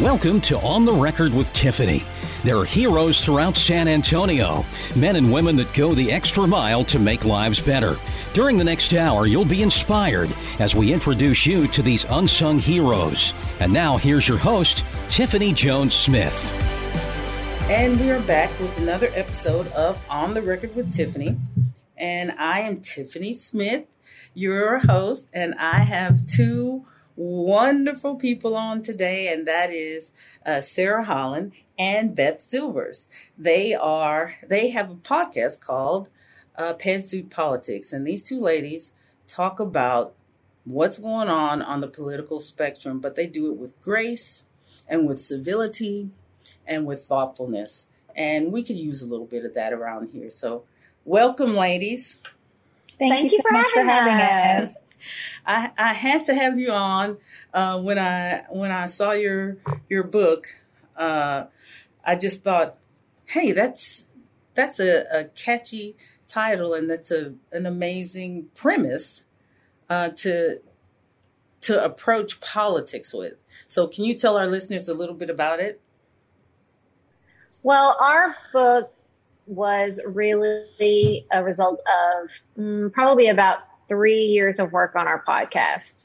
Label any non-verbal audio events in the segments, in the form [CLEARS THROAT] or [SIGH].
Welcome to On the Record with Tiffany. There are heroes throughout San Antonio, men and women that go the extra mile to make lives better. During the next hour, you'll be inspired as we introduce you to these unsung heroes. And now, here's your host, Tiffany Jones Smith. And we are back with another episode of On the Record with Tiffany. And I am Tiffany Smith, your host, and I have two wonderful people on today, and that is uh, Sarah Holland and Beth Silvers. They are they have a podcast called uh, Pantsuit Politics, and these two ladies talk about what's going on on the political spectrum, but they do it with grace and with civility and with thoughtfulness. And we could use a little bit of that around here. So, welcome, ladies. Thank, Thank you, you, so for, much having for having us. us. I, I had to have you on uh, when I when I saw your your book. Uh, I just thought, hey, that's that's a, a, catchy title and that's a an amazing premise uh, to to approach politics with. So, can you tell our listeners a little bit about it? Well, our book was really a result of mm, probably about three years of work on our podcast.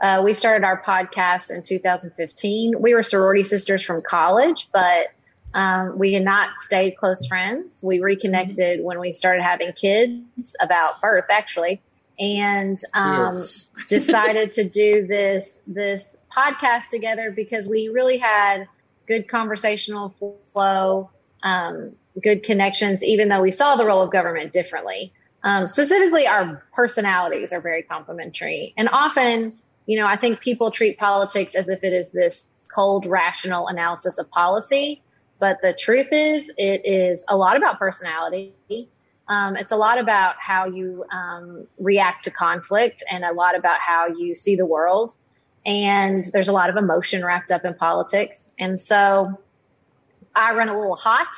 Uh, we started our podcast in 2015. We were sorority sisters from college, but um, we had not stayed close friends. We reconnected when we started having kids, about birth actually, and um, [LAUGHS] decided to do this this podcast together because we really had good conversational flow, um, good connections, even though we saw the role of government differently. Um, specifically, our personalities are very complementary. And often, you know, I think people treat politics as if it is this cold, rational analysis of policy. But the truth is, it is a lot about personality. Um, it's a lot about how you um, react to conflict and a lot about how you see the world. And there's a lot of emotion wrapped up in politics. And so I run a little hot.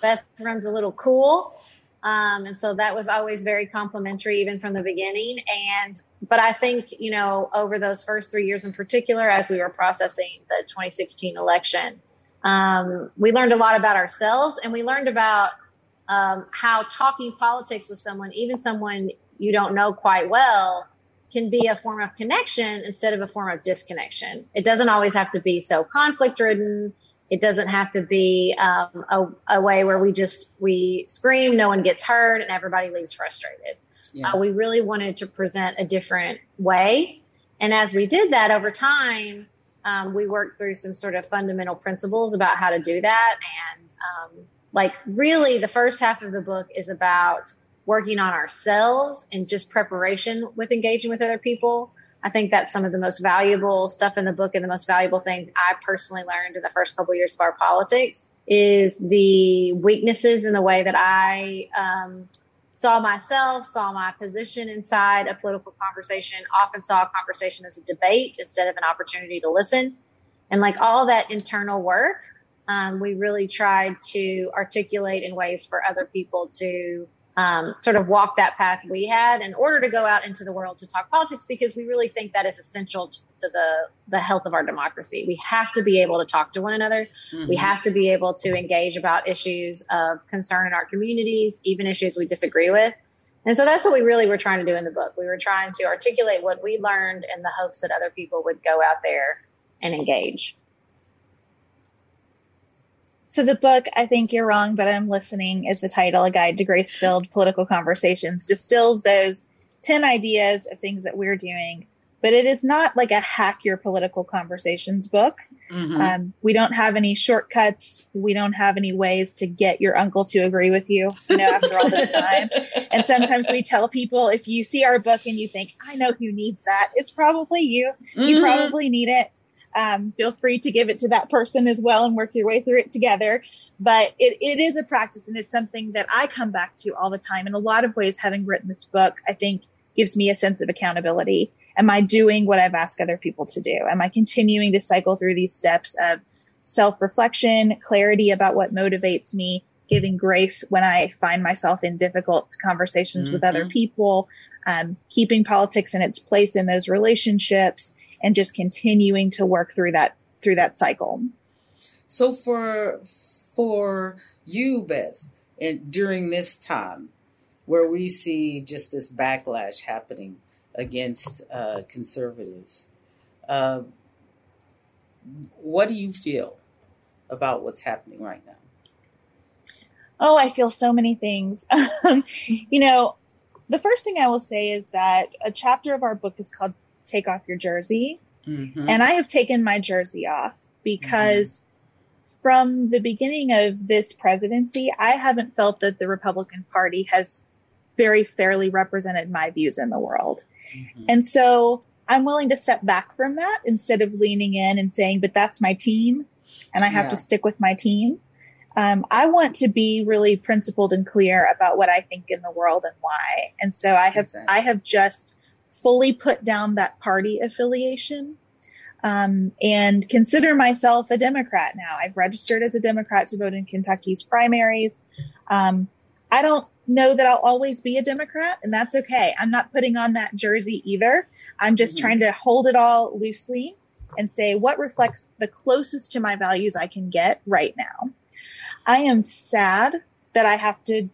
Beth runs a little cool. Um, and so that was always very complimentary, even from the beginning. And, but I think, you know, over those first three years in particular, as we were processing the 2016 election, um, we learned a lot about ourselves and we learned about um, how talking politics with someone, even someone you don't know quite well, can be a form of connection instead of a form of disconnection. It doesn't always have to be so conflict ridden it doesn't have to be um, a, a, way where we just we scream, no one gets hurt, and everybody leaves frustrated. Yeah. Uh, we really wanted to present a different way, and as we did that over time, um, we worked through some sort of fundamental principles about how to do that. And um, like really, the first half of the book is about working on ourselves and just preparation with engaging with other people. I think that's some of the most valuable stuff in the book and the most valuable thing I personally learned in the first couple of years of our politics is the weaknesses in the way that I um, saw myself, saw my position inside a political conversation, often saw a conversation as a debate instead of an opportunity to listen. And like all that internal work, um, we really tried to articulate in ways for other people to um, sort of walk that path we had in order to go out into the world to talk politics because we really think that is essential to the the health of our democracy. We have to be able to talk to one another. Mm-hmm. We have to be able to engage about issues of concern in our communities, even issues we disagree with. And so that's what we really were trying to do in the book. We were trying to articulate what we learned in the hopes that other people would go out there and engage. So the book, I think you're wrong, but I'm listening is the title, A Guide to Grace-Filled Political Conversations, distills those 10 ideas of things that we're doing, but it is not like a hack your political conversations book. Mm-hmm. Um, we don't have any shortcuts. We don't have any ways to get your uncle to agree with you, you know, after all this time. [LAUGHS] and sometimes we tell people if you see our book and you think, I know who needs that, it's probably you. Mm-hmm. You probably need it um, feel free to give it to that person as well and work your way through it together. But it, it is a practice and it's something that I come back to all the time. In a lot of ways, having written this book, I think gives me a sense of accountability. Am I doing what I've asked other people to do? Am I continuing to cycle through these steps of self reflection, clarity about what motivates me, giving grace when I find myself in difficult conversations mm-hmm. with other mm-hmm. people, um, keeping politics in its place in those relationships, and just continuing to work through that through that cycle. So for for you, Beth, and during this time where we see just this backlash happening against uh, conservatives, uh, what do you feel about what's happening right now? Oh, I feel so many things. [LAUGHS] you know, the first thing I will say is that a chapter of our book is called Take Off Your Jersey. Mm-hmm. And I have taken my jersey off because mm-hmm. from the beginning of this presidency, I haven't felt that the Republican Party has very fairly represented my views in the world. Mm-hmm. And so I'm willing to step back from that instead of leaning in and saying, but that's my team and I have yeah. to stick with my team. Um, I want to be really principled and clear about what I think in the world and why. And so I have, exactly. I have just fully put down that party affiliation. Um, and consider myself a Democrat now. I've registered as a Democrat to vote in Kentucky's primaries. Um, I don't know that I'll always be a Democrat, and that's okay. I'm not putting on that jersey either. I'm just mm-hmm. trying to hold it all loosely and say what reflects the closest to my values I can get right now. I am sad that I have to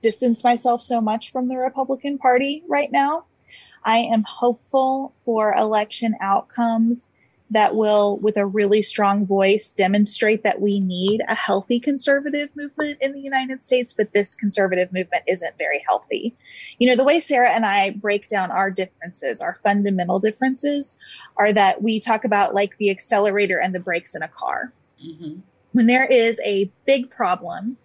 distance myself so much from the Republican Party right now. I am hopeful for election outcomes that will, with a really strong voice, demonstrate that we need a healthy conservative movement in the United States, but this conservative movement isn't very healthy. You know, the way Sarah and I break down our differences, our fundamental differences, are that we talk about like the accelerator and the brakes in a car. Mm-hmm. When there is a big problem,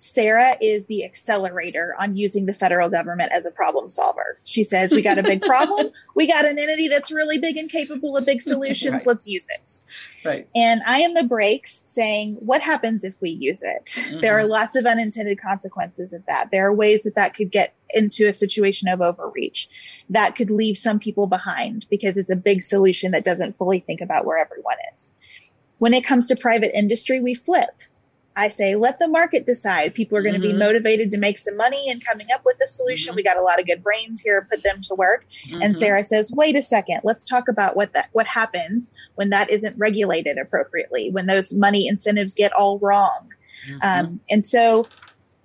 Sarah is the accelerator on using the federal government as a problem solver. She says, we got a big problem. [LAUGHS] we got an entity that's really big and capable of big solutions. right. Let's use it. Right. And I am the brakes saying, what happens if we use it? Mm-hmm. There are lots of unintended consequences of that. There are ways that that could get into a situation of overreach. That could leave some people behind because it's a big solution that doesn't fully think about where everyone is. When it comes to private industry, we flip I say, let the market decide. People are going to mm-hmm. be motivated to make some money and coming up with a solution. Mm-hmm. We got a lot of good brains here. Put them to work. Mm-hmm. And Sarah says, wait a second. Let's talk about what that, what happens when that isn't regulated appropriately, when those money incentives get all wrong. Mm-hmm. Um, and so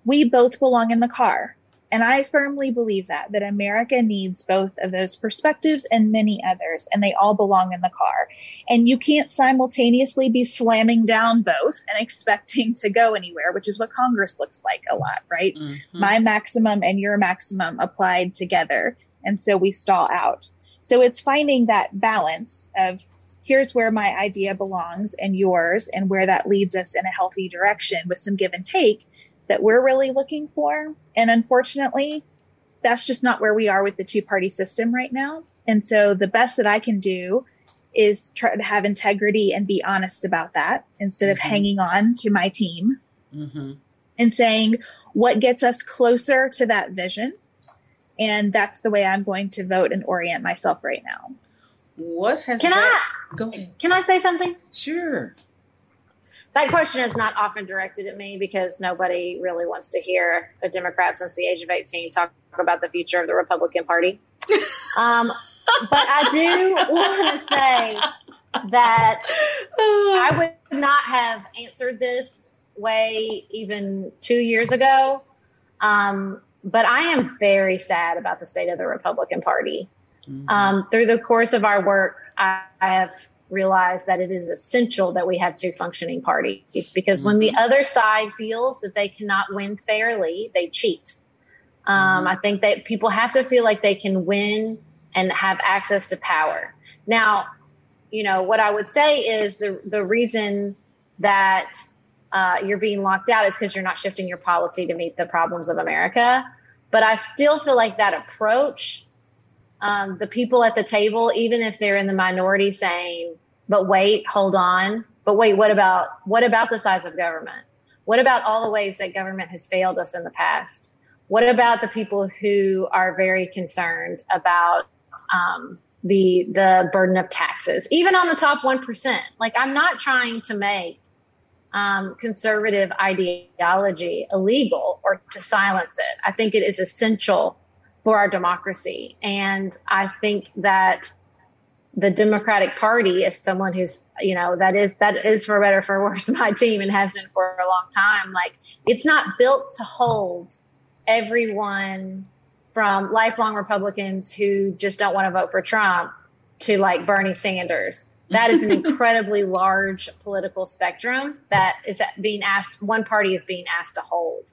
we both belong in the car. And I firmly believe that, that America needs both of those perspectives and many others, and they all belong in the car. And you can't simultaneously be slamming down both and expecting to go anywhere, which is what Congress looks like a lot, right? Mm-hmm. My maximum and your maximum applied together. And so we stall out. So it's finding that balance of here's where my idea belongs and yours and where that leads us in a healthy direction with some give and take that we're really looking for. And unfortunately, that's just not where we are with the two party system right now. And so the best that I can do is try to have integrity and be honest about that instead of mm-hmm. hanging on to my team mm-hmm. and saying what gets us closer to that vision. And that's the way I'm going to vote and orient myself right now. What has can that, I go ahead. Can I say something? Sure that question is not often directed at me because nobody really wants to hear a Democrat since the age of 18 talk about the future of the Republican Party. [LAUGHS] um, but I do want to say that I would not have answered this way even two years ago. Um, but I am very sad about the state of the Republican Party. Mm-hmm. Um, through the course of our work, I, I have realized that it is essential that we have two functioning parties because mm-hmm. when the mm-hmm. other side feels that they cannot win fairly, they cheat. Um, mm-hmm. I think that people have to feel like they can win and have access to power. Now, you know, what I would say is the, the reason that uh, you're being locked out is because you're not shifting your policy to meet the problems of America. But I still feel like that approach um, the people at the table, even if they're in the minority, saying, "But wait, hold on. But wait, what about what about the size of government? What about all the ways that government has failed us in the past? What about the people who are very concerned about um, the the burden of taxes, even on the top one percent? Like, I'm not trying to make um, conservative ideology illegal or to silence it. I think it is essential for our democracy. And I think that the Democratic Party as someone who's, you know, that is, that is for better for worse my team and has been for a long time. Like it's not built to hold everyone from lifelong Republicans who just don't want to vote for Trump to like Bernie Sanders. That is an [LAUGHS] incredibly large political spectrum that is being asked, one party is being asked to hold.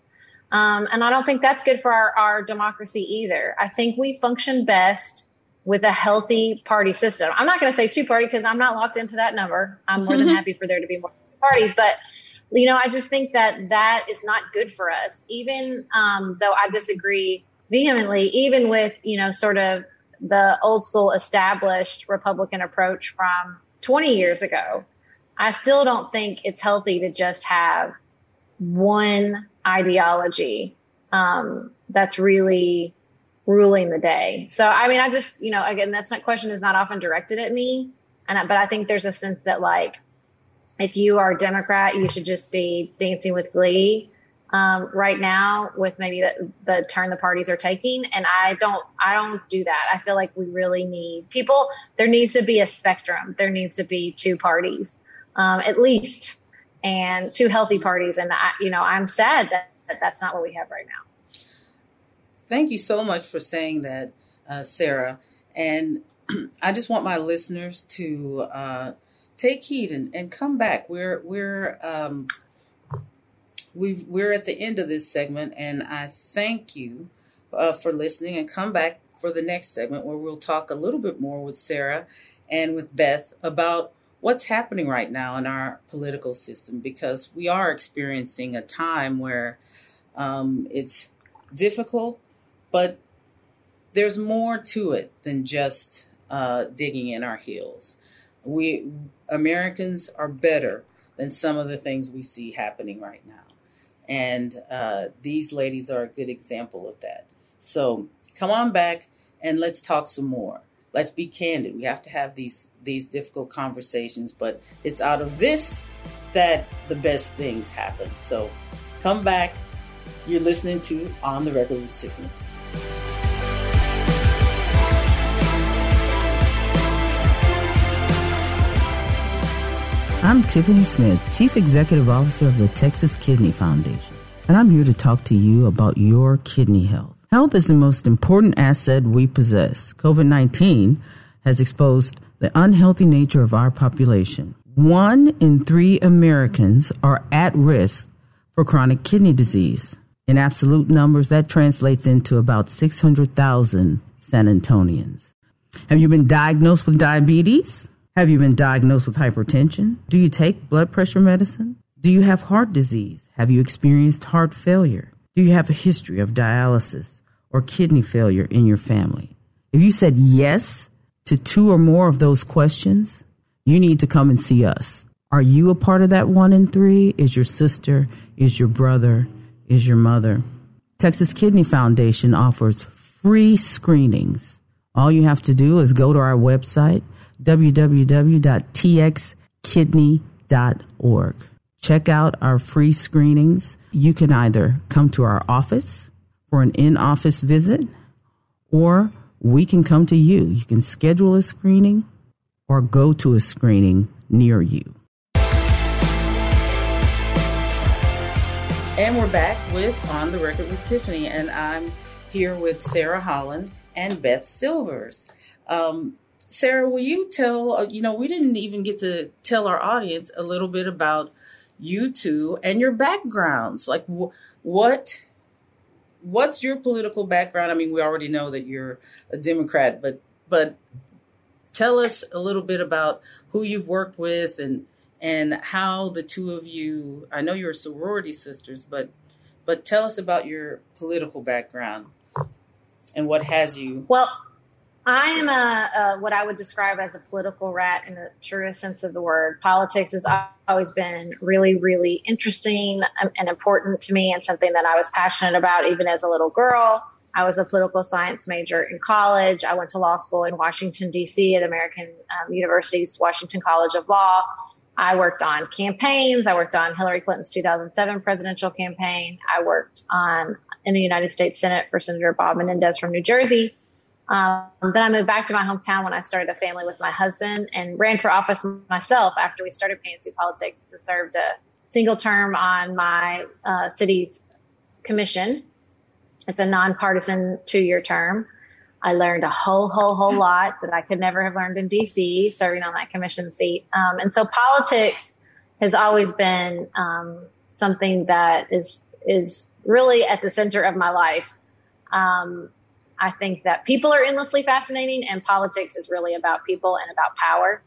Um, and I don't think that's good for our, our democracy either. I think we function best with a healthy party system. I'm not going to say two party because I'm not locked into that number. I'm more than [LAUGHS] happy for there to be more parties, but you know, I just think that that is not good for us. Even um, though I disagree vehemently, even with you know, sort of the old school established Republican approach from 20 years ago, I still don't think it's healthy to just have one ideology um, that's really ruling the day. So, I mean, I just, you know, again, that's not question is not often directed at me. And, but I think there's a sense that like, if you are a Democrat, you should just be dancing with glee. Um, right now with maybe the, the turn the parties are taking. And I don't, I don't do that. I feel like we really need people. There needs to be a spectrum. There needs to be two parties, um, at least and two healthy parties. And I, you know, I'm sad that, that that's not what we have right now. Thank you so much for saying that, uh, Sarah. And [CLEARS THROAT] I just want my listeners to uh, take heed and, and come back. We're we're um, we we're at the end of this segment, and I thank you uh, for listening. And come back for the next segment where we'll talk a little bit more with Sarah and with Beth about what's happening right now in our political system because we are experiencing a time where um, it's difficult but there's more to it than just uh, digging in our heels. We Americans are better than some of the things we see happening right now, and uh, these ladies are a good example of that. So come on back and let's talk some more. Let's be candid. We have to have these these difficult conversations, but it's out of this that the best things happen. So come back. You're listening to On the Record with Tiffany. I'm Tiffany Smith, Chief Executive Officer of the Texas Kidney Foundation, and I'm here to talk to you about your kidney health. Health is the most important asset we possess. COVID 19 has exposed the unhealthy nature of our population. One in three Americans are at risk for chronic kidney disease. In absolute numbers, that translates into about 600,000 San Antonians. Have you been diagnosed with diabetes? Have you been diagnosed with hypertension? Do you take blood pressure medicine? Do you have heart disease? Have you experienced heart failure? Do you have a history of dialysis or kidney failure in your family? If you said yes to two or more of those questions, you need to come and see us. Are you a part of that one in three? Is your sister? Is your brother? is your mother. Texas Kidney Foundation offers free screenings. All you have to do is go to our website, www.txkidney.org. Check out our free screenings. You can either come to our office for an in office visit, or we can come to you. You can schedule a screening or go to a screening near you. And we're back with On the Record with Tiffany, and I'm here with Sarah Holland and Beth Silvers. Um, Sarah, will you tell, uh, you know, we didn't even get to tell our audience a little bit about you two and your backgrounds. Like, wh- what what's your political background? I mean, we already know that you're a Democrat, but but tell us a little bit about who you've worked with and and how the two of you I know you're sorority sisters, but but tell us about your political background and what has you Well, I am a, a, what I would describe as a political rat in the truest sense of the word. Politics has always been really, really interesting and important to me, and something that I was passionate about even as a little girl. I was a political science major in college. I went to law school in Washington D.C. at American um, University's Washington College of Law. I worked on campaigns. I worked on Hillary Clinton's 2007 presidential campaign. I worked on in the United States Senate for Senator Bob Menendez from New Jersey. Um, then I moved back to my hometown when I started a family with my husband and ran for office myself after we started PNC politics and served a single term on my uh, city's commission. It's a nonpartisan two year term. I learned a whole, whole, whole lot that I could never have learned in DC serving on that commission seat. Um, and so politics has always been um, something that is is really at the center of my life. Um, I think that people are endlessly fascinating, and politics is really about people and about power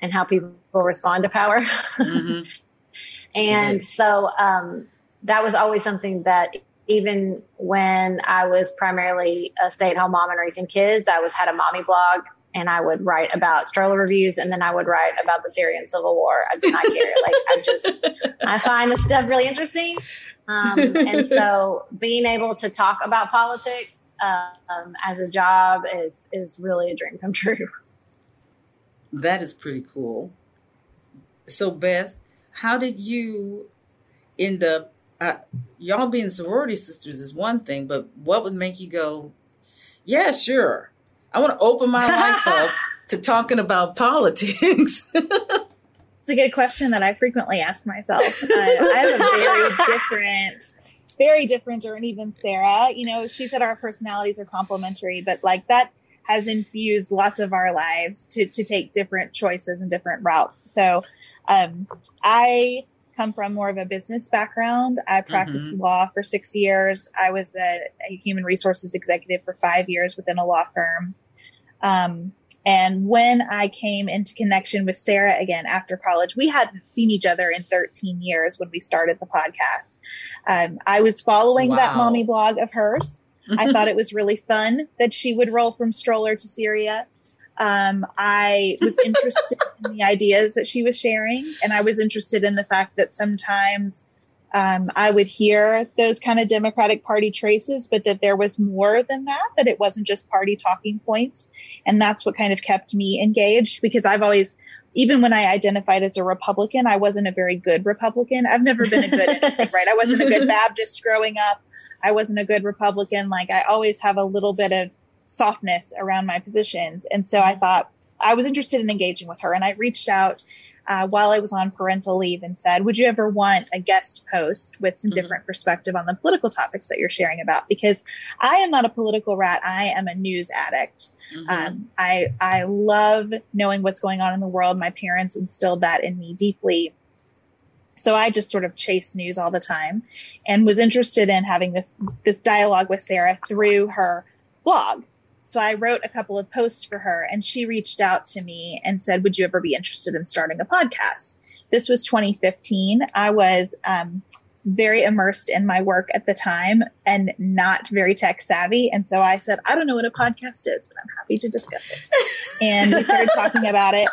and how people respond to power. Mm-hmm. [LAUGHS] and so um, that was always something that even when I was primarily a stay at home mom and raising kids, I was had a mommy blog and I would write about stroller reviews and then I would write about the Syrian civil war. I did not care. [LAUGHS] like I just, I find this stuff really interesting. Um, and so being able to talk about politics um, as a job is is really a dream come true. [LAUGHS] That is pretty cool. So Beth, how did you end up? Uh, y'all being sorority sisters is one thing, but what would make you go, yeah, sure, I want to open my life [LAUGHS] up to talking about politics? [LAUGHS] It's a good question that I frequently ask myself. Uh, I have a very different very different journey than Sarah. You know, she said our personalities are complementary, but like that has infused lots of our lives to, to take different choices and different routes. So, um, I come from more of a business background. I practiced mm-hmm. law for six years. I was a, a, human resources executive for five years within a law firm. Um, and when I came into connection with Sarah again after college, we hadn't seen each other in 13 years when we started the podcast. Um, I was following wow. that mommy blog of hers. I [LAUGHS] thought it was really fun that she would roll from stroller to Syria. Um, I was interested in the [LAUGHS] ideas that she was sharing, and I was interested in the fact that sometimes um, I would hear those kind of Democratic Party traces, but that there was more than that, that it wasn't just party talking points. And that's what kind of kept me engaged because I've always, even when I identified as a Republican, I wasn't a very good Republican. I've never been a good anything, [LAUGHS] right? I wasn't a good Baptist growing up. I wasn't a good Republican. Like I always have a little bit of softness around my positions. And so I thought I was interested in engaging with her and I reached out uh, while I was on parental leave and said, would you ever want a guest post with some mm-hmm. different perspective on the political topics that you're sharing about? Because I am not a political rat. I am a news addict. Mm-hmm. Um, I, I love knowing what's going on in the world. My parents instilled that in me deeply. So I just sort of chase news all the time and was interested in having this, this dialogue with Sarah through her blog. So I wrote a couple of posts for her and she reached out to me and said, would you ever be interested in starting a podcast? This was 2015. I was, um, very immersed in my work at the time and not very tech savvy. And so I said, I don't know what a podcast is, but I'm happy to discuss it. and we started talking [LAUGHS] about it.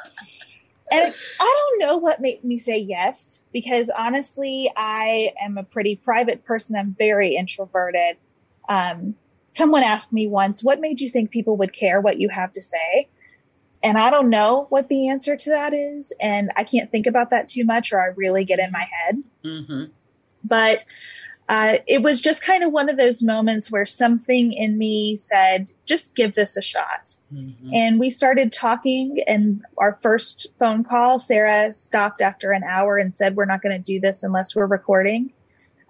And I don't know what made me say yes, because honestly, I am a pretty private person. I'm very introverted. Um, someone asked me once, what made you think people would care what you have to say? And I don't know what the answer to that is. And I can't think about that too much or I really get in my head. Mm-hmm. But uh, it was just kind of one of those moments where something in me said, just give this a shot. Mm-hmm. And we started talking and our first phone call, Sarah stopped after an hour and said, we're not going to do this unless we're recording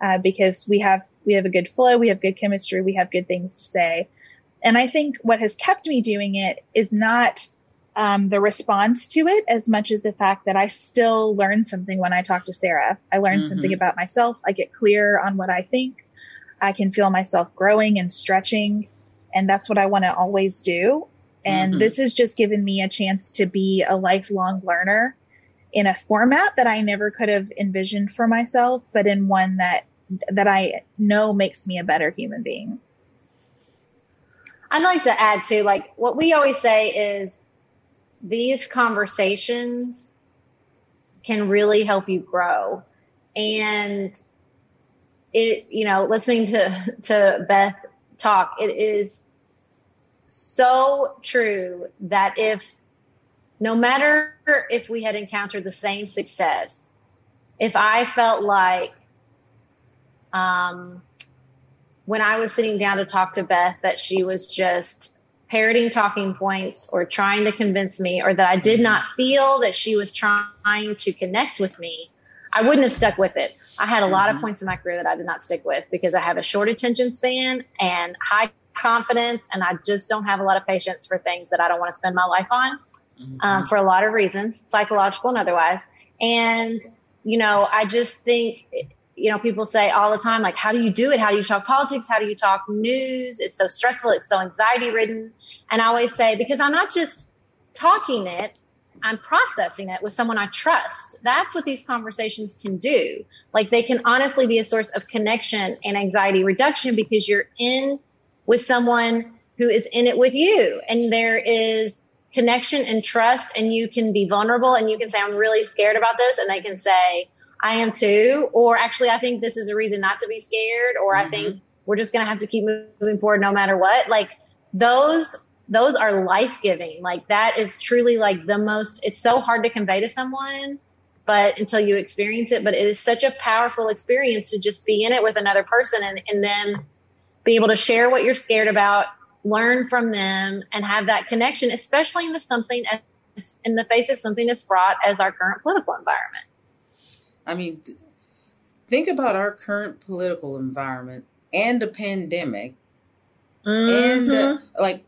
uh, because we have we have a good flow, we have good chemistry, we have good things to say. And I think what has kept me doing it is not um, the response to it as much as the fact that I still learn something when I talk to Sarah. I learn mm-hmm. something about myself. I get clear on what I think. I can feel myself growing and stretching. And that's what I want to always do. And mm-hmm. this has just given me a chance to be a lifelong learner in a format that I never could have envisioned for myself, but in one that that I know makes me a better human being. I'd like to add to like what we always say is these conversations can really help you grow. And it, you know, listening to, to Beth talk, it is so true that if no matter if we had encountered the same success, if I felt like um, when I was sitting down to talk to Beth that she was just parroting talking points or trying to convince me or that I did not feel that she was trying to connect with me, I wouldn't have stuck with it. I had a lot of points in my career that I did not stick with because I have a short attention span and high confidence and I just don't have a lot of patience for things that I don't want to spend my life on mm-hmm. um, for a lot of reasons, psychological and otherwise. And, you know, I just think, you know, people say all the time, like, how do you do it? How do you talk politics? How do you talk news? It's so stressful. It's so anxiety ridden. And I always say, because I'm not just talking it, I'm processing it with someone I trust. That's what these conversations can do. Like they can honestly be a source of connection and anxiety reduction because you're in with someone who is in it with you and there is connection and trust and you can be vulnerable and you can say, I'm really scared about this. And they can say, I am too. Or actually, I think this is a reason not to be scared. Or mm-hmm. I think we're just going to have to keep moving forward no matter what. Like those, those are life giving. Like that is truly like the most, it's so hard to convey to someone, but until you experience it, but it is such a powerful experience to just be in it with another person and, and then be able to share what you're scared about learn from them and have that connection, especially in the something in the face of something as fraught as our current political environment. I mean, think about our current political environment and the pandemic, mm-hmm. and uh, like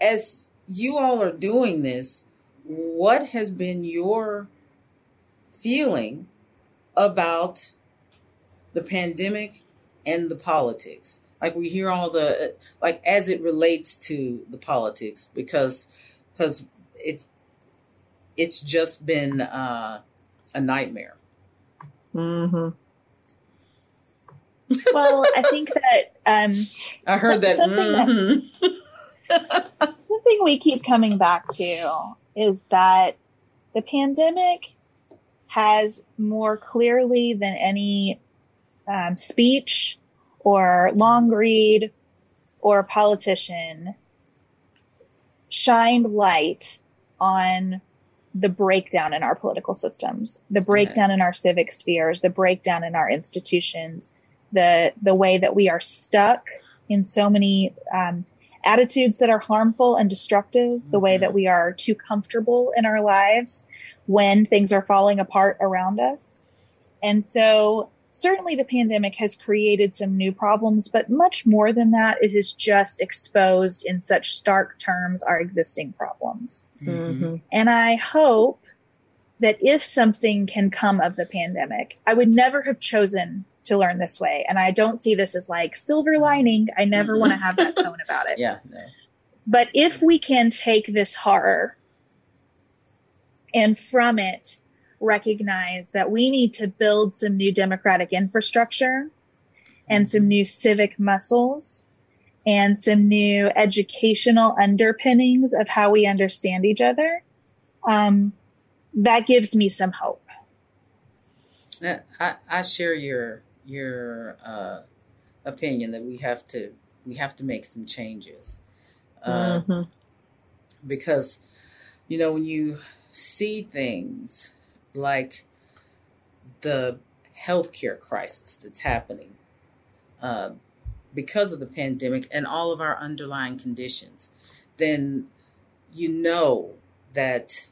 as you all are doing this, what has been your feeling about the pandemic and the politics? Like we hear all the like as it relates to the politics because because it it's just been uh, a nightmare. Mm-hmm. [LAUGHS] well, I think that um, I heard that something, mm-hmm. that [LAUGHS] something we keep coming back to is that the pandemic has more clearly than any um, speech or long read or politician shined light on the breakdown in our political systems, the breakdown in our civic spheres, the breakdown in our institutions, the the way that we are stuck in so many um, attitudes that are harmful and destructive, the way that mm-hmm. we are too comfortable in our lives when things are falling apart around us. And so certainly the pandemic has created some new problems, but much more than that, it has just exposed in such stark terms our existing problems. Mm-hmm. And I hope that if something can come of the pandemic, I would never have chosen to learn this way. And I don't see this as like silver lining. I never want to have that tone about it. [LAUGHS] Yeah. No. But if we can take this horror and from it recognize that we need to build some new democratic infrastructure and some new civic muscles and some new educational underpinnings of how we understand each other. Um, that gives me some hope. I, I share your your uh, opinion that we have to we have to make some changes uh, mm-hmm. because you know when you see things like the healthcare crisis that's happening uh, because of the pandemic and all of our underlying conditions, then you know that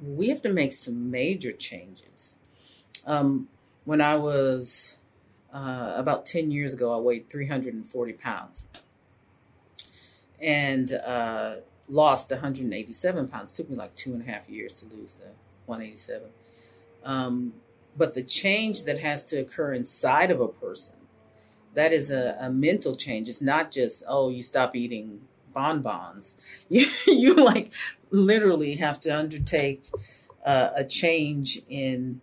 we have to make some major changes. Um, when I was uh, about 10 years ago, I weighed 340 pounds and uh, lost 187 pounds. It took me like two and a half years to lose the 187. Um, but the change that has to occur inside of a person, that is a, a mental change. It's not just, oh, you stop eating bonbons. [LAUGHS] You, you like literally have to undertake uh, a change in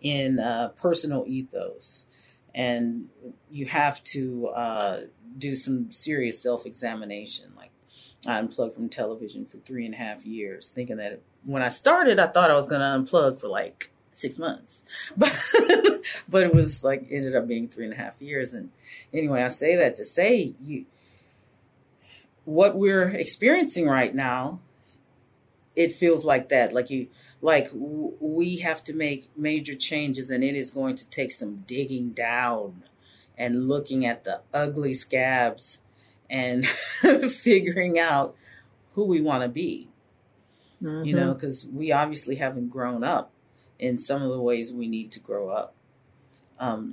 in uh, personal ethos, and you have to uh, do some serious self examination. Like I unplugged from television for three and a half years, thinking that when I started, I thought I was going to unplug for like six months, [LAUGHS] but but it was like ended up being three and a half years. And anyway, I say that to say you what we're experiencing right now. It feels like that, like you, like w- we have to make major changes, and it is going to take some digging down and looking at the ugly scabs and [LAUGHS] figuring out who we want to be. Mm-hmm. You know, because we obviously haven't grown up in some of the ways we need to grow up. Um,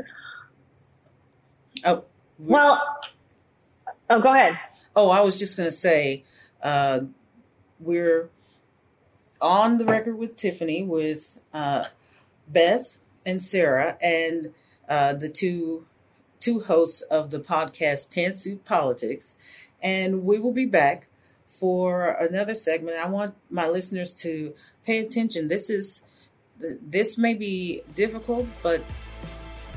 oh, well, oh, go ahead. Oh, I was just going to say, uh, we're on the record with Tiffany, with uh, Beth and Sarah, and uh, the two two hosts of the podcast Pantsuit Politics, and we will be back for another segment. I want my listeners to pay attention. This is this may be difficult, but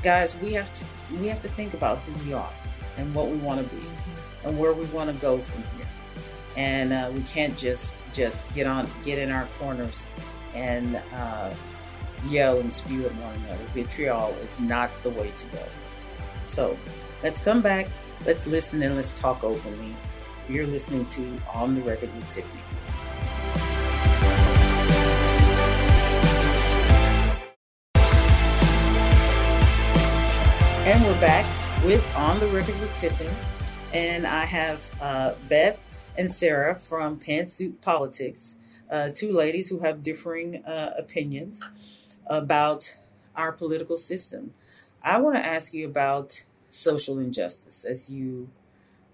guys, we have to we have to think about who we are and what we want to be and where we want to go from here. And uh, we can't just just get on get in our corners and uh, yell and spew at one another. Vitriol is not the way to go. So let's come back, let's listen, and let's talk openly. You're listening to On the Record with Tiffany. And we're back with On the Record with Tiffany. And I have uh, Beth and Sarah from Pantsuit Politics, uh, two ladies who have differing uh, opinions about our political system. I want to ask you about social injustice as you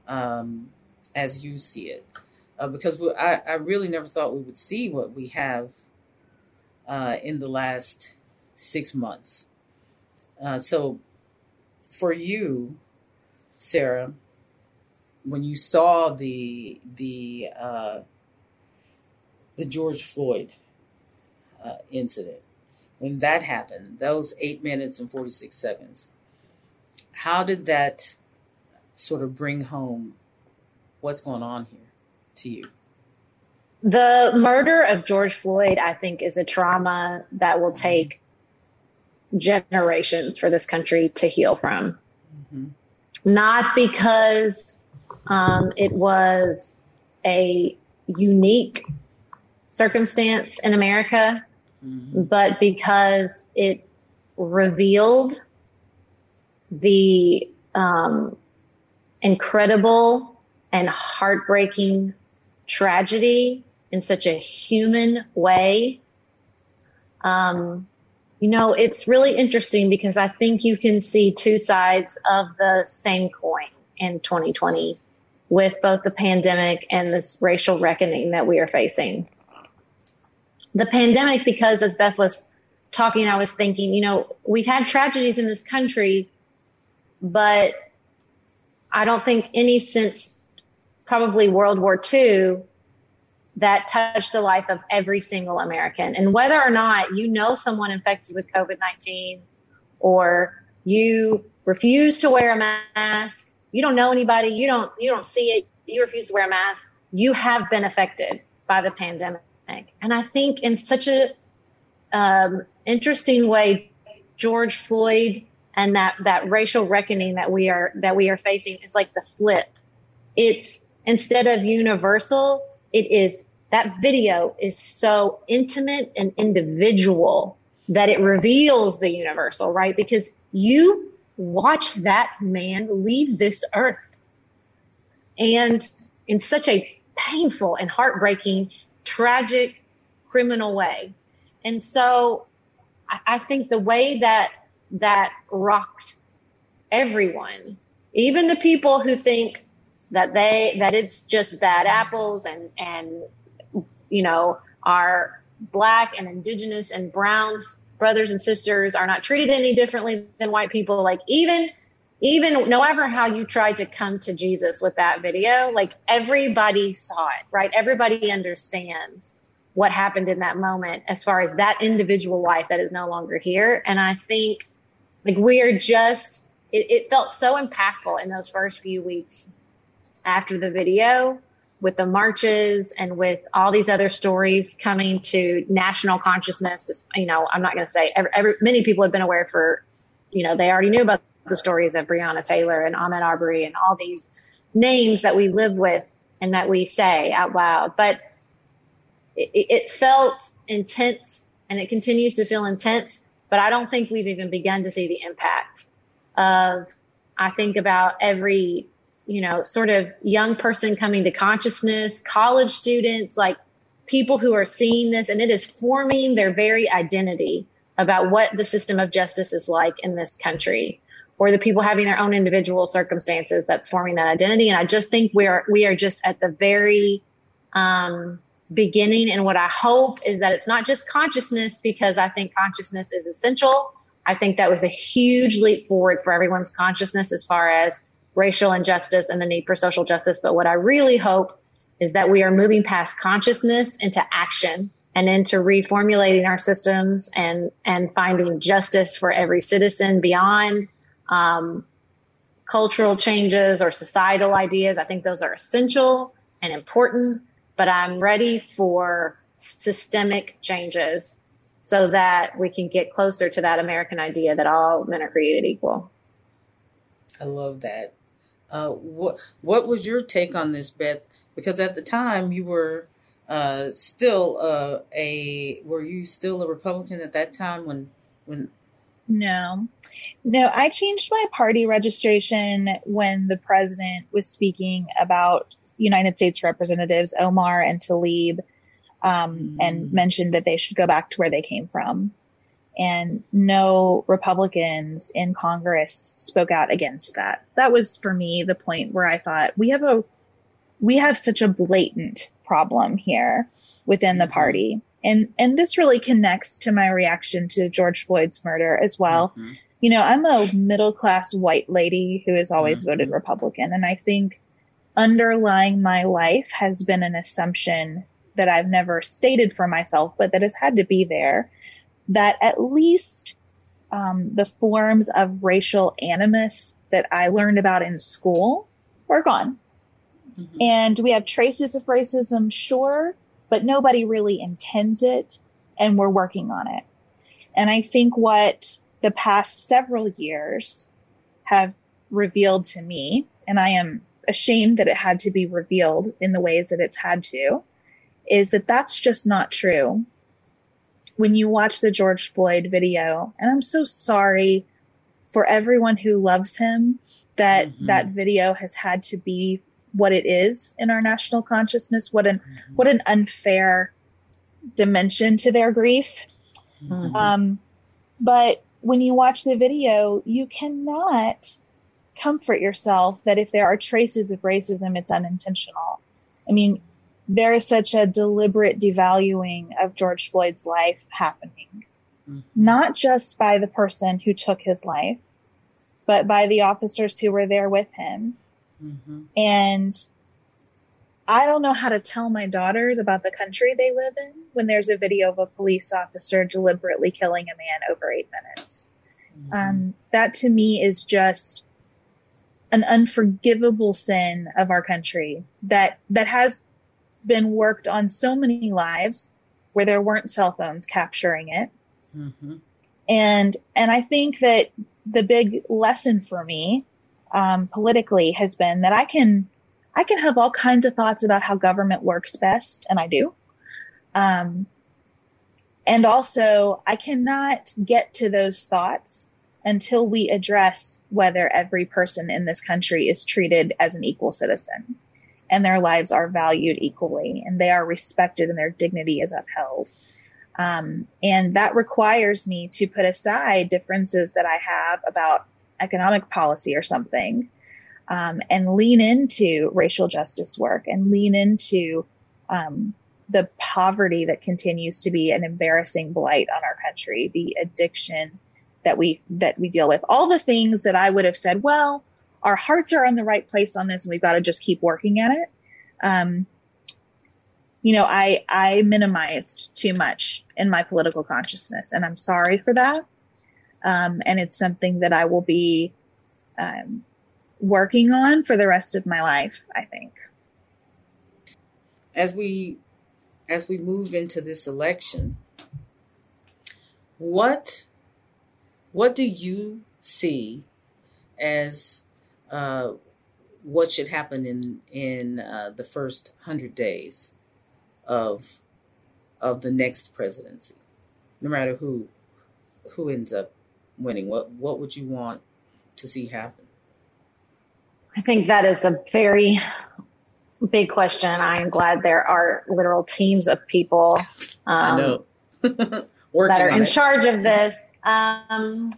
um, as you see it, uh, because we, I, I really never thought we would see what we have uh, in the last six months. Uh, so for you, Sarah, when you saw the the uh, the George Floyd uh, incident, when that happened, those eight minutes and forty six seconds, how did that sort of bring home what's going on here to you? The murder of George Floyd, I think, is a trauma that will take generations for this country to heal from. Mm-hmm. Not because um, it was a unique circumstance in America, mm-hmm. but because it revealed the um, incredible and heartbreaking tragedy in such a human way. Um, you know, it's really interesting because I think you can see two sides of the same coin in 2020 with both the pandemic and this racial reckoning that we are facing. The pandemic, because as Beth was talking, I was thinking, you know, we've had tragedies in this country, but I don't think any since probably World War II that touched the life of every single American. And whether or not you know someone infected with COVID 19 or you refuse to wear a mask, you don't know anybody, you don't, you don't see it, you refuse to wear a mask, you have been affected by the pandemic. And I think in such a um, interesting way, George Floyd and that, that racial reckoning that we are, that we are facing is like the flip. It's instead of universal, it is that video is so intimate and individual that it reveals the universal, right? Because you watch that man leave this earth and in such a painful and heartbreaking, tragic, criminal way. And so I think the way that that rocked everyone, even the people who think that they that it's just bad apples and and you know our black and indigenous and browns brothers and sisters are not treated any differently than white people like even even no matter how you tried to come to Jesus with that video like everybody saw it right everybody understands what happened in that moment as far as that individual life that is no longer here and I think like we are just it, it felt so impactful in those first few weeks after the video with the marches and with all these other stories coming to national consciousness. You know, I'm not going to say every, every, many people have been aware for, you know, they already knew about the stories of Breonna Taylor and Ahmaud Arbery and all these names that we live with and that we say out loud. But it, it felt intense and it continues to feel intense, but I don't think we've even begun to see the impact of, I think about every you know, sort of young person coming to consciousness, college students, like people who are seeing this and it is forming their very identity about what the system of justice is like in this country or the people having their own individual circumstances that's forming that identity. And I just think we are, we are just at the very, um, beginning. And what I hope is that it's not just consciousness because I think consciousness is essential. I think that was a huge leap forward for everyone's consciousness as far as racial injustice and the need for social justice. But what I really hope is that we are moving past consciousness into action and into reformulating our systems and, and finding justice for every citizen beyond, um, cultural changes or societal ideas. I think those are essential and important, but I'm ready for systemic changes so that we can get closer to that American idea that all men are created equal. I love that. Uh, what what was your take on this, Beth? Because at the time you were uh, still uh, a were you still a Republican at that time when when no. No, I changed my party registration when the president was speaking about United States Representatives Omar and Tlaib um, mm. and mentioned that they should go back to where they came from and no Republicans in Congress spoke out against that. That was for me the point where I thought we have a we have such a blatant problem here within the mm-hmm. party. And and this really connects to my reaction to George Floyd's murder as well. Mm-hmm. You know, I'm a middle class white lady who has always mm-hmm. voted Republican and I think underlying my life has been an assumption that I've never stated for myself but that has had to be there that at least um, the forms of racial animus that I learned about in school were gone. Mm-hmm. And we have traces of racism, sure, but nobody really intends it, and we're working on it. And I think what the past several years have revealed to me, and I am ashamed that it had to be revealed in the ways that it's had to, is that that's just not true when you watch the George Floyd video, and I'm so sorry for everyone who loves him that mm-hmm. that video has had to be what it is in our national consciousness. What an mm-hmm. what an unfair dimension to their grief. Mm-hmm. Um, but when you watch the video, you cannot comfort yourself that if there are traces of racism, it's unintentional. I mean, there is such a deliberate devaluing of George Floyd's life happening, mm-hmm. not just by the person who took his life, but by the officers who were there with him. Mm-hmm. And I don't know how to tell my daughters about the country they live in when there's a video of a police officer deliberately killing a man over eight minutes. Mm-hmm. Um, that to me is just an unforgivable sin of our country that, that has been worked on so many lives where there weren't cell phones capturing it. Mm-hmm. And, and I think that the big lesson for me, um, politically has been that I can, I can have all kinds of thoughts about how government works best, and I do. Um, and also I cannot get to those thoughts until we address whether every person in this country is treated as an equal citizen and their lives are valued equally and they are respected and their dignity is upheld. Um, and that requires me to put aside differences that I have about economic policy or something, um, and lean into racial justice work and lean into, um, the poverty that continues to be an embarrassing blight on our country, the addiction that we, that we deal with, all the things that I would have said, well, our hearts are in the right place on this and we've got to just keep working at it. Um, you know, I, I minimized too much in my political consciousness and I'm sorry for that. Um, and it's something that I will be, um, working on for the rest of my life, I think. As we, as we move into this election, what, what do you see as uh, what should happen in in uh, the first hundred days of of the next presidency, no matter who who ends up winning. What what would you want to see happen? I think that is a very big question. I am glad there are literal teams of people um, [LAUGHS] that are in it. charge of this. Um,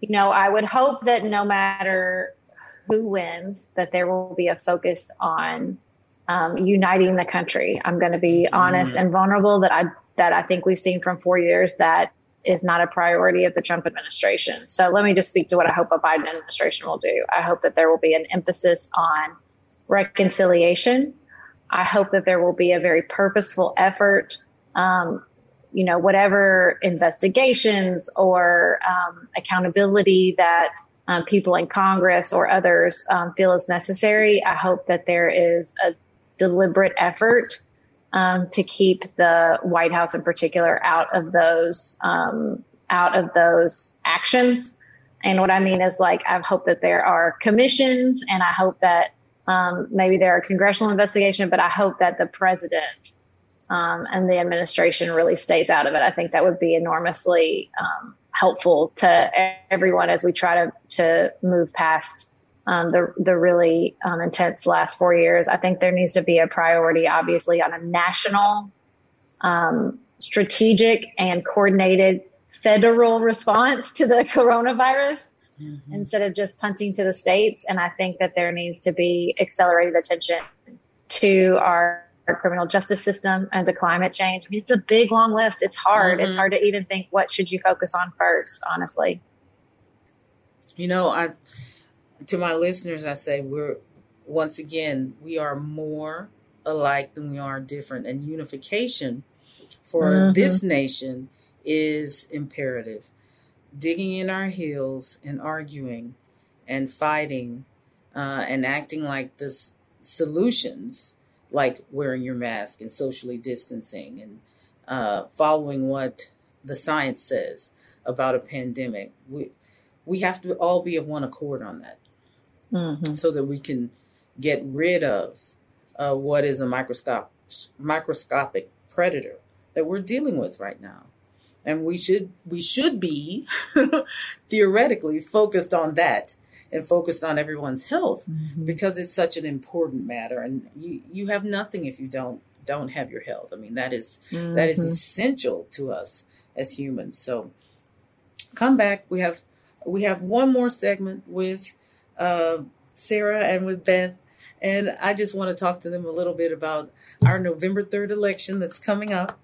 you know, I would hope that no matter who wins, that there will be a focus on um, uniting the country. I'm going to be honest mm. and vulnerable that I that I think we've seen from four years that is not a priority of the Trump administration. So let me just speak to what I hope a Biden administration will do. I hope that there will be an emphasis on reconciliation. I hope that there will be a very purposeful effort. Um, you know, whatever investigations or um, accountability that um, people in Congress or others um, feel is necessary. I hope that there is a deliberate effort um, to keep the White House in particular out of those um, out of those actions. And what I mean is like I hope that there are commissions, and I hope that um, maybe there are congressional investigation, but I hope that the president um, and the administration really stays out of it. I think that would be enormously um, helpful to everyone as we try to to move past um, the the really um, intense last four years. I think there needs to be a priority, obviously, on a national, um, strategic, and coordinated federal response to the [LAUGHS] coronavirus mm-hmm. instead of just punting to the states. And I think that there needs to be accelerated attention to our, our criminal justice system and the climate change. I mean, it's a big, long list. It's hard. Mm-hmm. It's hard to even think what should you focus on first, honestly. You know, I to my listeners, I say we're once again we are more alike than we are different, and unification for mm-hmm. this nation is imperative. Digging in our heels and arguing and fighting uh, and acting like this solutions, like wearing your mask and socially distancing and uh, following what the science says about a pandemic. We we have to all be of one accord on that mm-hmm. so that we can get rid of uh, what is a microscopic microscopic predator that we're dealing with right now and we should we should be [LAUGHS] theoretically focused on that and focused on everyone's health mm-hmm. because it's such an important matter and you you have nothing if you don't don't have your health i mean that is, mm-hmm. that is mm-hmm. essential to us as humans so come back we have we have one more segment with uh, Sarah and with Beth. And I just want to talk to them a little bit about our November 3rd election that's coming up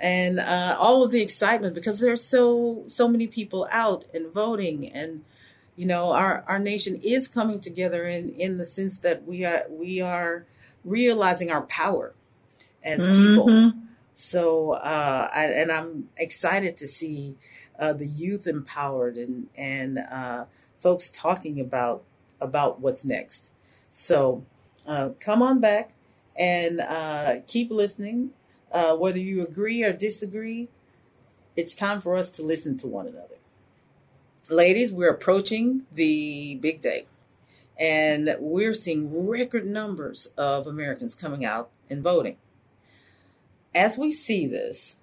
and uh, all of the excitement because there's so so many people out and voting and you know our our nation is coming together in in the sense that we are we are realizing our power as mm-hmm. people so uh, I, and i'm excited to see uh, the youth empowered and and uh, folks talking about about what's next. So uh, come on back and uh, keep listening. Uh, whether you agree or disagree, it's time for us to listen to one another. Ladies, we're approaching the big day, and we're seeing record numbers of Americans coming out and voting. As we see this,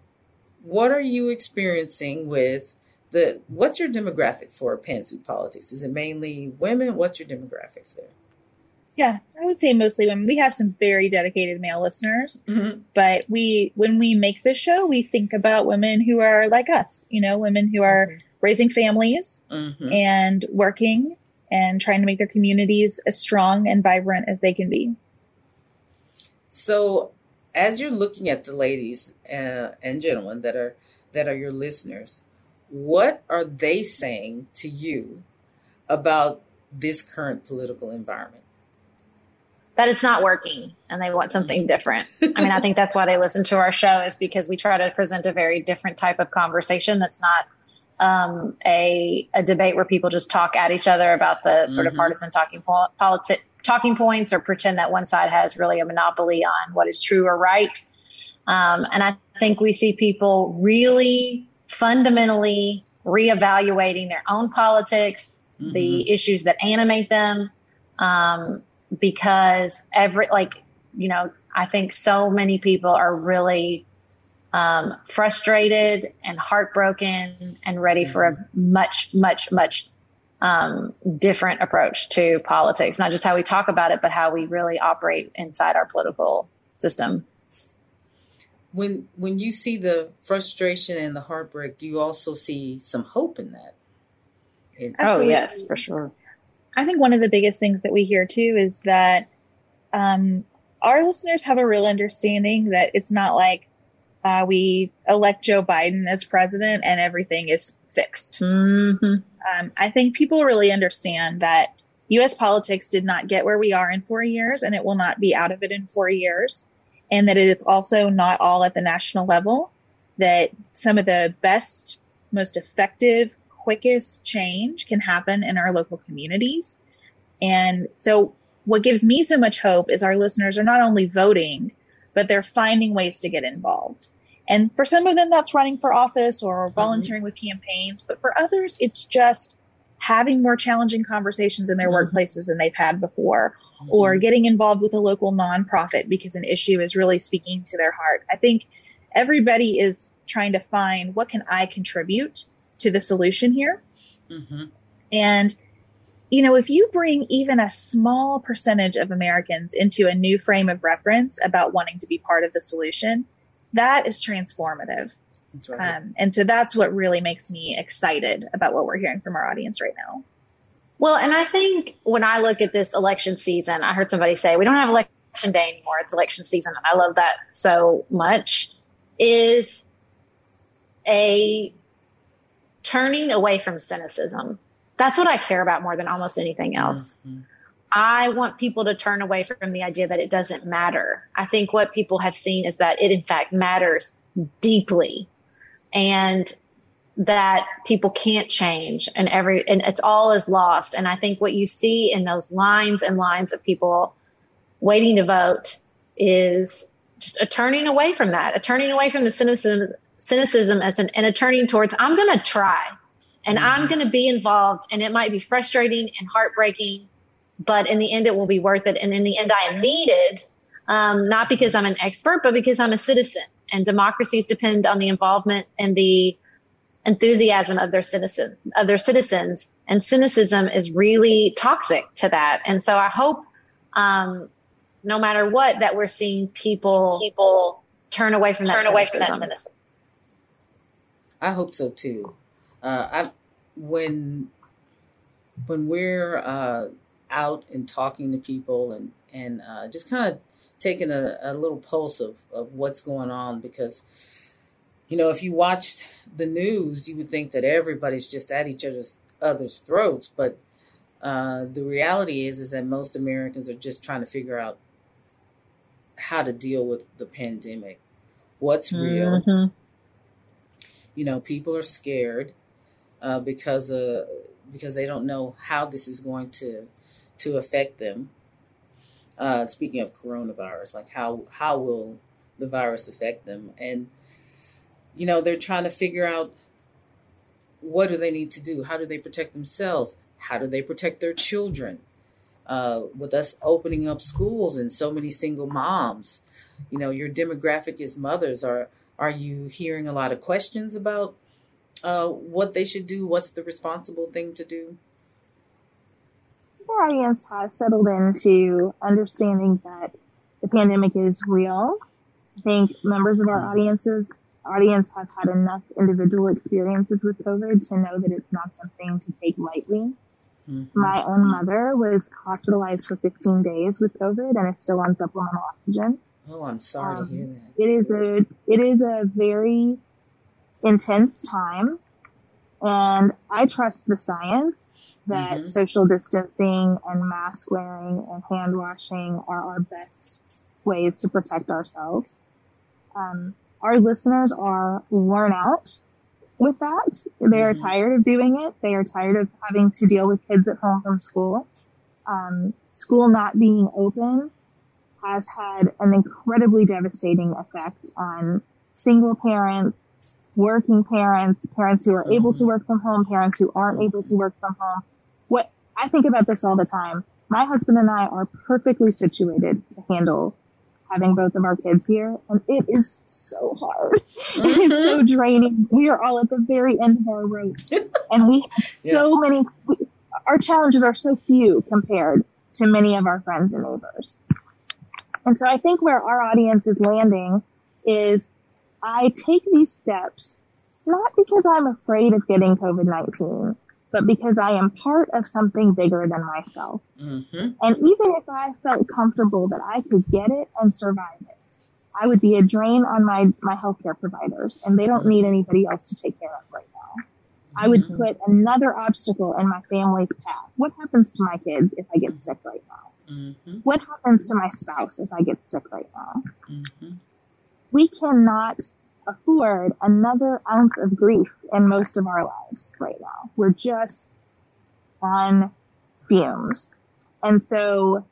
what are you experiencing with the what's your demographic for pantsuit politics? Is it mainly women? What's your demographics there? Yeah, I would say mostly women. We have some very dedicated male listeners, mm-hmm. but we when we make this show, we think about women who are like us, you know, women who are mm-hmm. raising families mm-hmm. and working and trying to make their communities as strong and vibrant as they can be. So, as you're looking at the ladies uh, and gentlemen that are that are your listeners, what are they saying to you about this current political environment? That it's not working and they want something different. I mean, I think that's why they listen to our show is because we try to present a very different type of conversation that's not um, a, a debate where people just talk at each other about the sort mm-hmm. of partisan talking po- politi- talking points or pretend that one side has really a monopoly on what is true or right. Um, and I think we see people really fundamentally reevaluating their own politics, mm-hmm. the issues that animate them, um, because every like you know I think so many people are really um, frustrated and heartbroken and ready mm-hmm. for a much much much um, different approach to politics, not just how we talk about it, but how we really operate inside our political system. When when you see the frustration and the heartbreak, do you also see some hope in that? In- oh yes, for sure. I think one of the biggest things that we hear too is that um, our listeners have a real understanding that it's not like uh, we elect Joe Biden as president and everything is fixed. Mm-hmm. Um, I think people really understand that U.S. politics did not get where we are in four years, and it will not be out of it in four years, and that it is also not all at the national level. That some of the best, most effective, quickest change can happen in our local communities. And so what gives me so much hope is our listeners are not only voting, but they're finding ways to get involved. And for some of them, that's running for office or mm-hmm. volunteering mm-hmm. with campaigns. But for others, it's just having more challenging conversations in their mm-hmm. workplaces than they've had before. Or getting involved with a local nonprofit because an issue is really speaking to their heart. I think everybody is trying to find what can I contribute to the solution here. Mm-hmm. And, you know, if you bring even a small percentage of Americans into a new frame of reference about wanting to be part of the solution, that is transformative. Right. Um, and so that's what really makes me excited about what we're hearing from our audience right now. Well, and I think when I look at this election season, I heard somebody say, we don't have election day anymore. It's election season. And I love that so much is a turning away from cynicism. That's what I care about more than almost anything else. Mm-hmm. I want people to turn away from the idea that it doesn't matter. I think what people have seen is that it in fact matters deeply and that people can't change and every, and it's all is lost. And I think what you see in those lines and lines of people waiting to vote is just a turning away from that, a turning away from the cynicism, cynicism as an, and a turning towards, I'm going to try and mm-hmm. I'm going to be involved and it might be frustrating and heartbreaking but in the end, it will be worth it. And in the end, I am needed, um, not because I'm an expert, but because I'm a citizen. And democracies depend on the involvement and the enthusiasm of their citizen of their citizens. And cynicism is really toxic to that. And so I hope, um, no matter what, that we're seeing people people turn away from turn that away cynicism. from that cynicism. I hope so too. Uh, I when when we're uh, out and talking to people and and uh, just kind of taking a, a little pulse of, of what's going on because you know if you watched the news you would think that everybody's just at each other's other's throats but uh, the reality is is that most Americans are just trying to figure out how to deal with the pandemic what's real mm-hmm. you know people are scared uh, because uh, because they don't know how this is going to to affect them. Uh, speaking of coronavirus, like how how will the virus affect them? And you know, they're trying to figure out what do they need to do? How do they protect themselves? How do they protect their children? Uh, with us opening up schools and so many single moms, you know, your demographic is mothers. Are are you hearing a lot of questions about uh, what they should do? What's the responsible thing to do? our audience has settled into understanding that the pandemic is real. I think members of our audiences audience have had enough individual experiences with COVID to know that it's not something to take lightly. Mm-hmm. My own mother was hospitalized for 15 days with COVID and is still on supplemental oxygen. Oh, I'm sorry um, to hear that. It is a it is a very intense time, and I trust the science that mm-hmm. social distancing and mask wearing and hand washing are our best ways to protect ourselves. Um, our listeners are worn out with that. They are mm-hmm. tired of doing it. They are tired of having to deal with kids at home from school. Um, school not being open has had an incredibly devastating effect on single parents, working parents, parents who are mm-hmm. able to work from home, parents who aren't able to work from home. What I think about this all the time. My husband and I are perfectly situated to handle having both of our kids here, and it is so hard. Mm-hmm. [LAUGHS] It is so mm-hmm. draining. We are all at the very end of our rope, [LAUGHS] and we have so yeah. many. We, our challenges are so few compared to many of our friends and neighbors. And so I think where our audience is landing is I take these steps not because I'm afraid of getting COVID-19, but because I am part of something bigger than myself. Mm-hmm. And even if I felt comfortable that I could get it and survive it, I would be a drain on my, my healthcare providers and they don't need anybody else to take care of right now. I would mm-hmm. put another obstacle in my family's path. What happens to my kids if I get sick right now? Mm-hmm. What happens to my spouse if I get sick right now? Mm-hmm. We cannot afford another ounce of grief in most of our lives right now. We're just on fumes. And so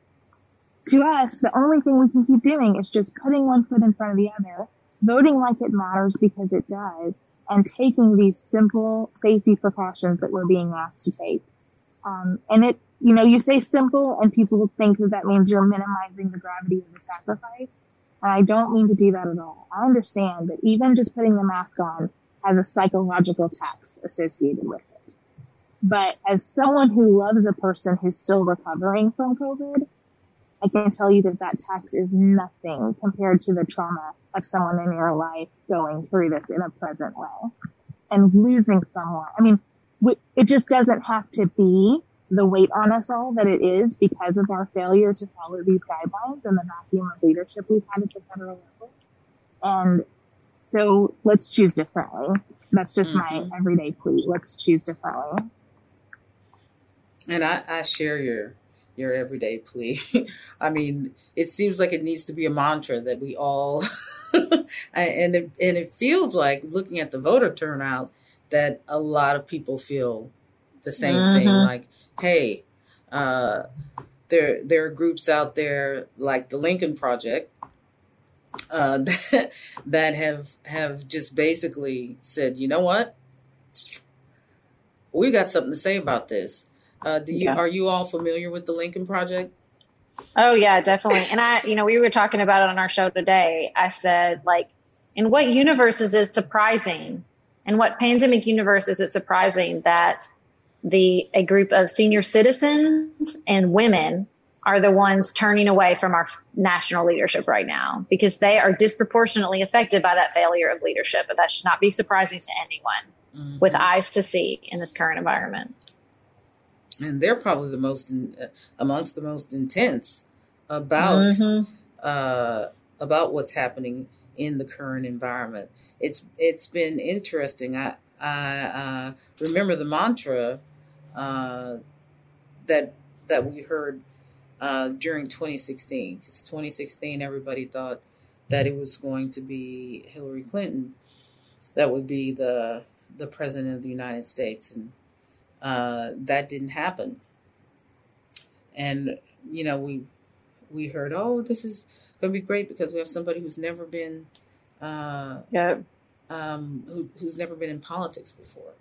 to us, the only thing we can keep doing is just putting one foot in front of the other, voting like it matters because it does, and taking these simple safety precautions that we're being asked to take. Um, and it, you know, you say simple and people think that that means you're minimizing the gravity of the sacrifice. And I don't mean to do that at all. I understand that even just putting the mask on has a psychological tax associated with it. But as someone who loves a person who's still recovering from COVID, I can tell you that that tax is nothing compared to the trauma of someone in your life going through this in a present way and losing someone. I mean, it just doesn't have to be the weight on us all that it is because of our failure to follow these guidelines and the vacuum of leadership we've had at the federal level. And so let's choose differently. That's just mm-hmm. my everyday plea. Let's choose differently. And I, I share your your everyday plea. [LAUGHS] I mean, it seems like it needs to be a mantra that we all, [LAUGHS] and it, and it feels like looking at the voter turnout that a lot of people feel the same mm-hmm. thing. Like, hey, uh, there there are groups out there like the Lincoln Project uh, that [LAUGHS] that have have just basically said, you know what, we got something to say about this. Uh, do you yeah. are you all familiar with the Lincoln Project? Oh yeah, definitely. And I, you know, we were talking about it on our show today. I said, like, in what universe is it surprising? In what pandemic universe is it surprising that the a group of senior citizens and women are the ones turning away from our national leadership right now because they are disproportionately affected by that failure of leadership. But that should not be surprising to anyone mm-hmm. with eyes to see in this current environment and they're probably the most in, uh, amongst the most intense about mm-hmm. uh, about what's happening in the current environment. It's it's been interesting. I I uh, remember the mantra uh, that that we heard uh, during 2016 because 2016 everybody thought that it was going to be Hillary Clinton that would be the the president of the United States. And uh, that didn't happen. And you know, we we heard, oh, this is going to be great because we have somebody who's never been, uh, yeah, um, who, who's never been in politics before,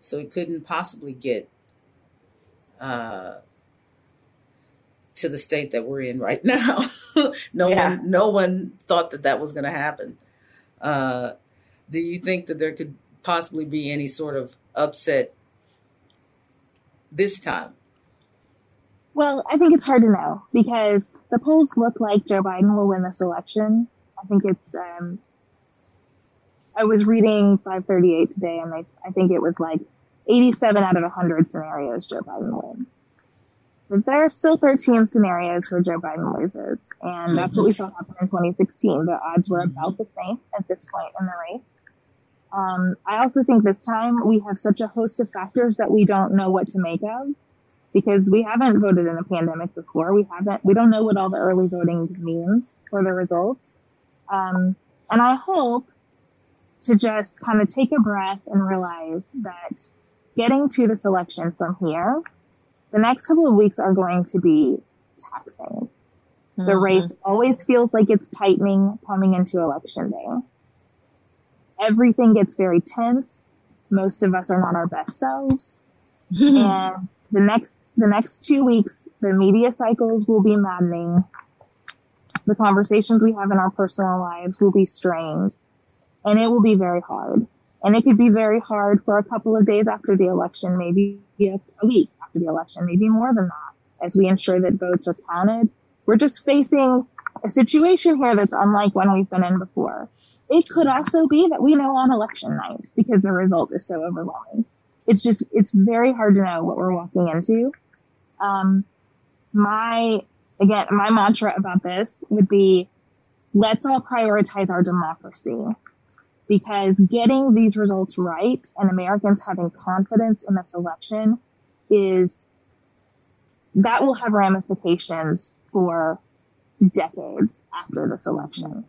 so it couldn't possibly get uh, to the state that we're in right [LAUGHS] now. no yeah. one, no one thought that that was going to happen. Uh, do you think that there could possibly be any sort of upset this time? Well, I think it's hard to know because the polls look like Joe Biden will win this election. I think it's, um, I was reading 538 today and they, I think it was like 87 out of 100 scenarios Joe Biden wins. But there are still 13 scenarios where Joe Biden loses. And that's what we saw happen in 2016. The odds were about the same at this point in the race. Um, I also think this time we have such a host of factors that we don't know what to make of because we haven't voted in a pandemic before. We haven't, we don't know what all the early voting means for the results. Um, and I hope to just kind of take a breath and realize that getting to this election from here, the next couple of weeks are going to be taxing. Mm-hmm. The race always feels like it's tightening coming into election day everything gets very tense. Most of us are not our best selves. and the next, the next two weeks, the media cycles will be maddening. The conversations we have in our personal lives will be strained and it will be very hard. And it could be very hard for a couple of days after the election, maybe a, week after the election, maybe more than that, as we ensure that votes are counted. We're just facing a situation here that's unlike one we've been in before. It could also be that we know on election night because the result is so overwhelming. It's just, it's very hard to know what we're walking into. Um, my, again, my mantra about this would be, let's all prioritize our democracy because getting these results right and Americans having confidence in this election is, that will have ramifications for decades after this election.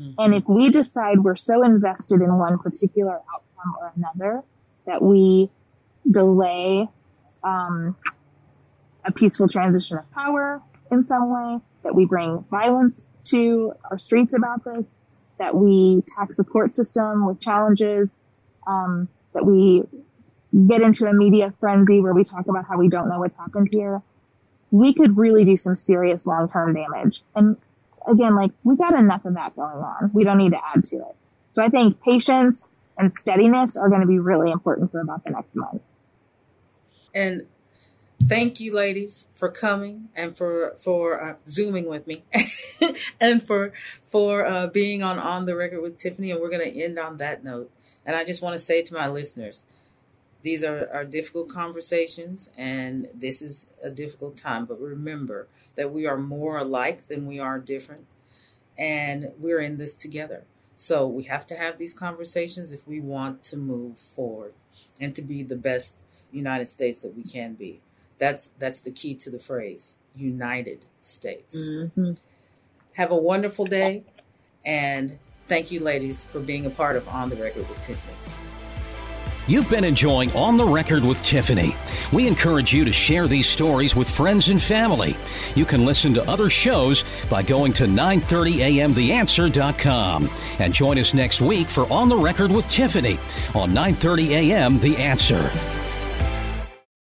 Mm-hmm. And if we decide we're so invested in one particular outcome or another that we delay um, a peaceful transition of power in some way, that we bring violence to our streets about this, that we tax the court system with challenges, um, that we get into a media frenzy where we talk about how we don't know what's happened here we could really do some serious long-term damage. And again, like we got enough of that going on. We don't need to add to it. So I think patience and steadiness are going to be really important for about the next month. And thank you ladies for coming and for for uh, zooming with me [LAUGHS] and for for uh, being on on the record with tiffany. And we're going to end on that note. And i just want to say to my listeners these are, are difficult conversations and this is a difficult time. But remember that we are more alike than we are different. And we're in this together. So we have to have these conversations if we want to move forward and to be the best united states that we can be that's that's the key to the phrase united states mm-hmm. have a wonderful day and thank you ladies for being a part of on the record with tiffany You've been enjoying On the Record with Tiffany. We encourage you to share these stories with friends and family. You can listen to other shows by going to 930amtheanswer.com and join us next week for On the Record with Tiffany on 930 AM The Answer.